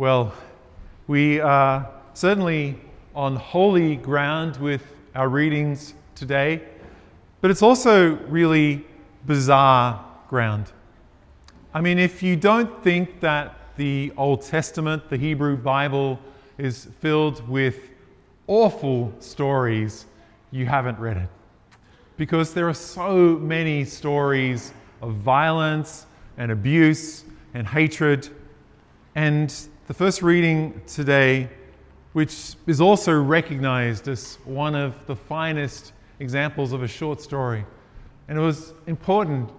Well, we are certainly on holy ground with our readings today, but it's also really bizarre ground. I mean, if you don't think that the Old Testament, the Hebrew Bible, is filled with awful stories, you haven't read it. Because there are so many stories of violence and abuse and hatred. And the first reading today, which is also recognized as one of the finest examples of a short story. And it was important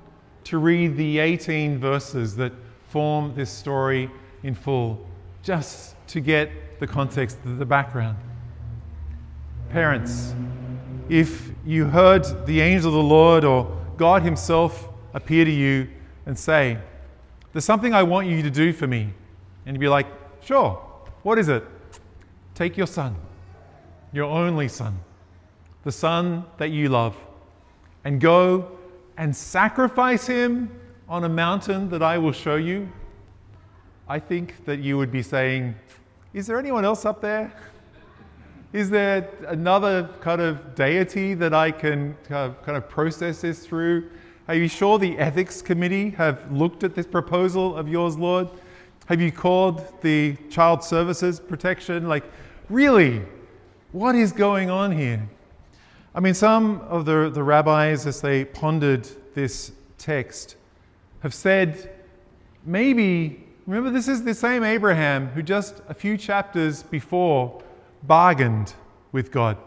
to read the 18 verses that form this story in full, just to get the context, the background. Parents, if you heard the angel of the Lord or God Himself appear to you and say, There's something I want you to do for me, and you'd be like, Sure, what is it? Take your son, your only son, the son that you love, and go and sacrifice him on a mountain that I will show you. I think that you would be saying, Is there anyone else up there? Is there another kind of deity that I can kind of process this through? Are you sure the ethics committee have looked at this proposal of yours, Lord? Have you called the child services protection? Like, really, what is going on here? I mean, some of the, the rabbis, as they pondered this text, have said maybe, remember, this is the same Abraham who just a few chapters before bargained with God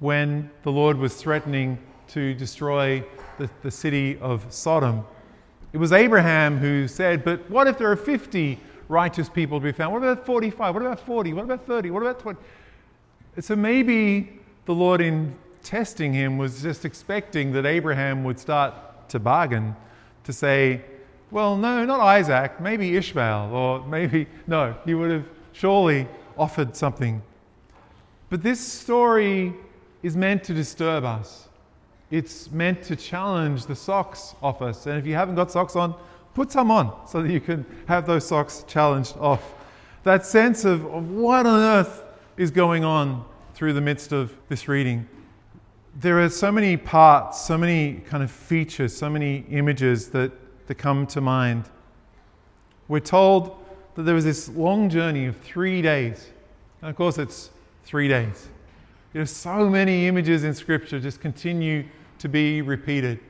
when the Lord was threatening to destroy the, the city of Sodom. It was Abraham who said, But what if there are 50 righteous people to be found? What about 45? What about 40? What about 30? What about 20? So maybe the Lord, in testing him, was just expecting that Abraham would start to bargain, to say, Well, no, not Isaac, maybe Ishmael, or maybe, no, he would have surely offered something but this story is meant to disturb us. It's meant to challenge the socks off us. And if you haven't got socks on, put some on so that you can have those socks challenged off. That sense of, of what on earth is going on through the midst of this reading. There are so many parts, so many kind of features, so many images that, that come to mind. We're told that there was this long journey of three days. And of course, it's three days. There's so many images in Scripture just continue to be repeated.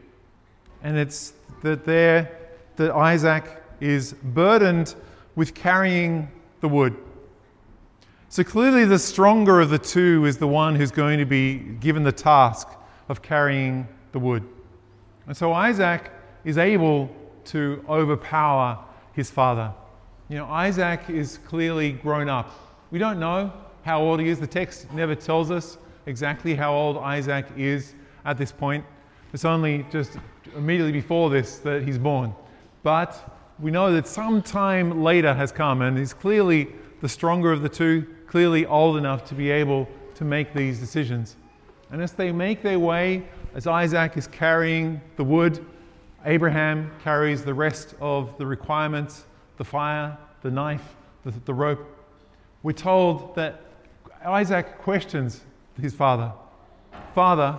And it's that there that Isaac is burdened with carrying the wood. So clearly, the stronger of the two is the one who's going to be given the task of carrying the wood. And so Isaac is able to overpower his father. You know, Isaac is clearly grown up. We don't know how old he is. The text never tells us exactly how old Isaac is at this point. It's only just immediately before this that he's born. But we know that some time later has come, and he's clearly the stronger of the two, clearly old enough to be able to make these decisions. And as they make their way, as Isaac is carrying the wood, Abraham carries the rest of the requirements the fire, the knife, the, the rope. We're told that Isaac questions his father Father,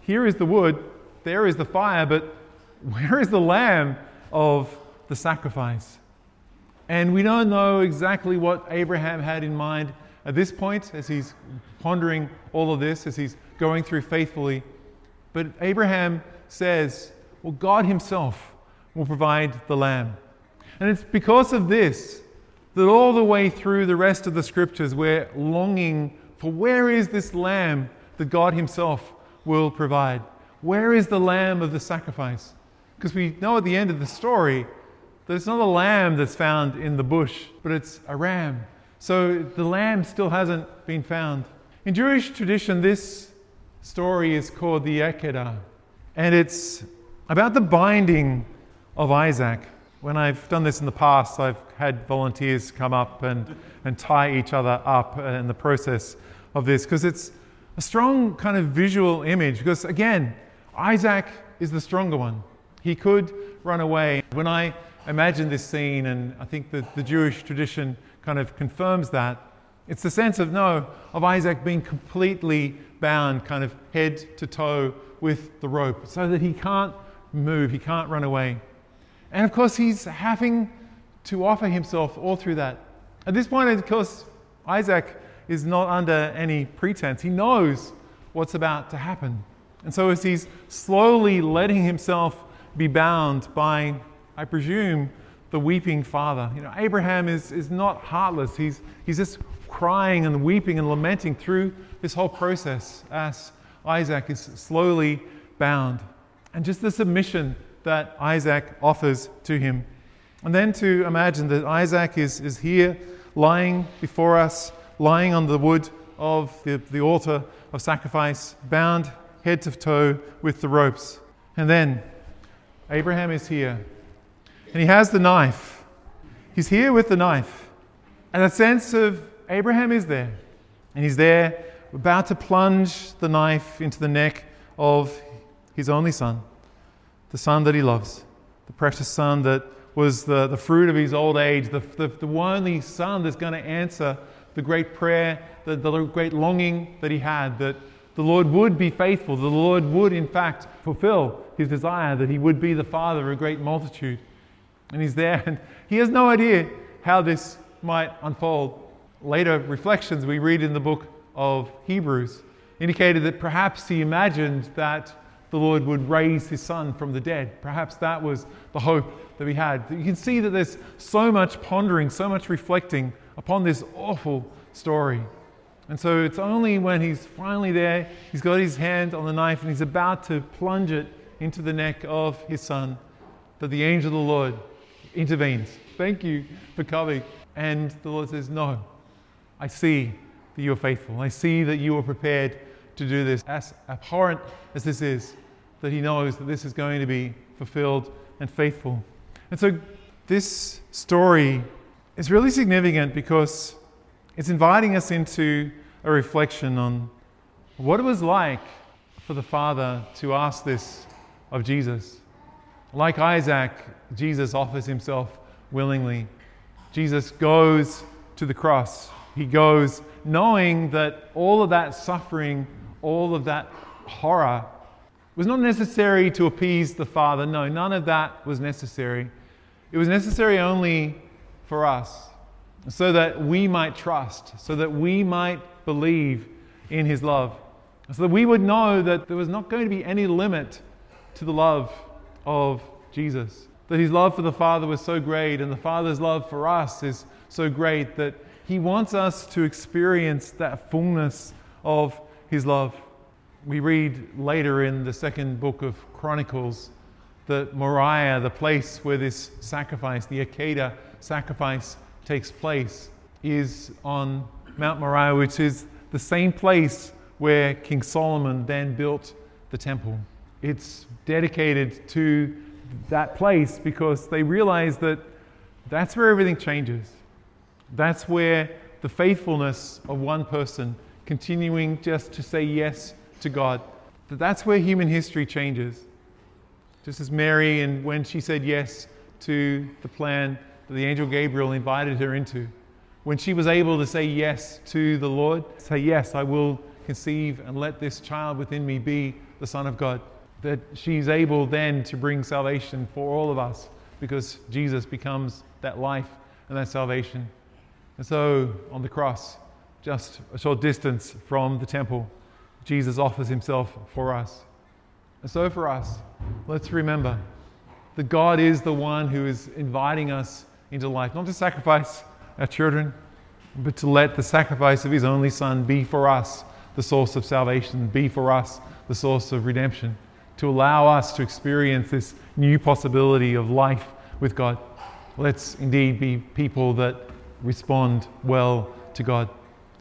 here is the wood, there is the fire, but where is the lamb of the sacrifice? And we don't know exactly what Abraham had in mind at this point as he's pondering all of this, as he's going through faithfully. But Abraham says, Well, God Himself will provide the lamb. And it's because of this that all the way through the rest of the scriptures, we're longing for where is this lamb that God Himself will provide? Where is the lamb of the sacrifice? Because we know at the end of the story that it's not a lamb that's found in the bush, but it's a ram. So the lamb still hasn't been found. In Jewish tradition, this story is called the Akedah, and it's about the binding of Isaac. When I've done this in the past, I've had volunteers come up and, and tie each other up uh, in the process of this because it's a strong kind of visual image. Because again, Isaac is the stronger one. He could run away. When I imagine this scene, and I think that the Jewish tradition kind of confirms that. It's the sense of no, of Isaac being completely bound, kind of head to toe with the rope, so that he can't move, he can't run away. And of course, he's having to offer himself all through that. At this point, of course, Isaac is not under any pretense. He knows what's about to happen. And so, as he's slowly letting himself be bound by, I presume, the weeping father, you know, Abraham is, is not heartless. He's, he's just crying and weeping and lamenting through this whole process as Isaac is slowly bound. And just the submission that Isaac offers to him. And then to imagine that Isaac is, is here lying before us, lying on the wood of the, the altar of sacrifice, bound head to toe with the ropes. And then Abraham is here, and he has the knife. He's here with the knife. And a sense of Abraham is there, and he's there about to plunge the knife into the neck of his only son, the son that he loves, the precious son that was the, the fruit of his old age, the, the, the only son that's going to answer the great prayer, the, the great longing that he had, that the Lord would be faithful, the Lord would, in fact, fulfill his desire that he would be the father of a great multitude. And he's there, and he has no idea how this might unfold. Later reflections we read in the book of Hebrews indicated that perhaps he imagined that the Lord would raise his son from the dead. Perhaps that was the hope that we had. You can see that there's so much pondering, so much reflecting upon this awful story. And so it's only when he's finally there, he's got his hand on the knife and he's about to plunge it into the neck of his son, that the angel of the Lord intervenes. Thank you for coming. And the Lord says, No, I see that you are faithful. I see that you are prepared to do this. As abhorrent as this is, that he knows that this is going to be fulfilled and faithful. And so this story is really significant because it's inviting us into a reflection on what it was like for the Father to ask this of Jesus. Like Isaac, Jesus offers himself willingly. Jesus goes to the cross. He goes knowing that all of that suffering, all of that horror was not necessary to appease the Father. No, none of that was necessary. It was necessary only for us, so that we might trust, so that we might believe in His love, so that we would know that there was not going to be any limit to the love of Jesus. That His love for the Father was so great, and the Father's love for us is so great that He wants us to experience that fullness of His love. We read later in the second book of Chronicles that Moriah, the place where this sacrifice, the Akedah sacrifice, takes place, is on Mount Moriah, which is the same place where King Solomon then built the temple. It's dedicated to that place because they realize that that's where everything changes. That's where the faithfulness of one person continuing just to say yes to God, that that's where human history changes. Just as Mary, and when she said yes to the plan that the angel Gabriel invited her into, when she was able to say yes to the Lord, say, Yes, I will conceive and let this child within me be the Son of God, that she's able then to bring salvation for all of us because Jesus becomes that life and that salvation. And so on the cross, just a short distance from the temple, Jesus offers himself for us. And so for us, let's remember that God is the one who is inviting us into life, not to sacrifice our children, but to let the sacrifice of his only Son be for us the source of salvation, be for us the source of redemption, to allow us to experience this new possibility of life with God. Let's indeed be people that respond well to God.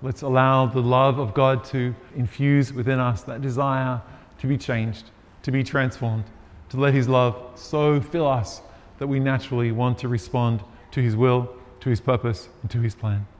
Let's allow the love of God to infuse within us that desire to be changed to be transformed, to let His love so fill us that we naturally want to respond to His will, to His purpose, and to His plan.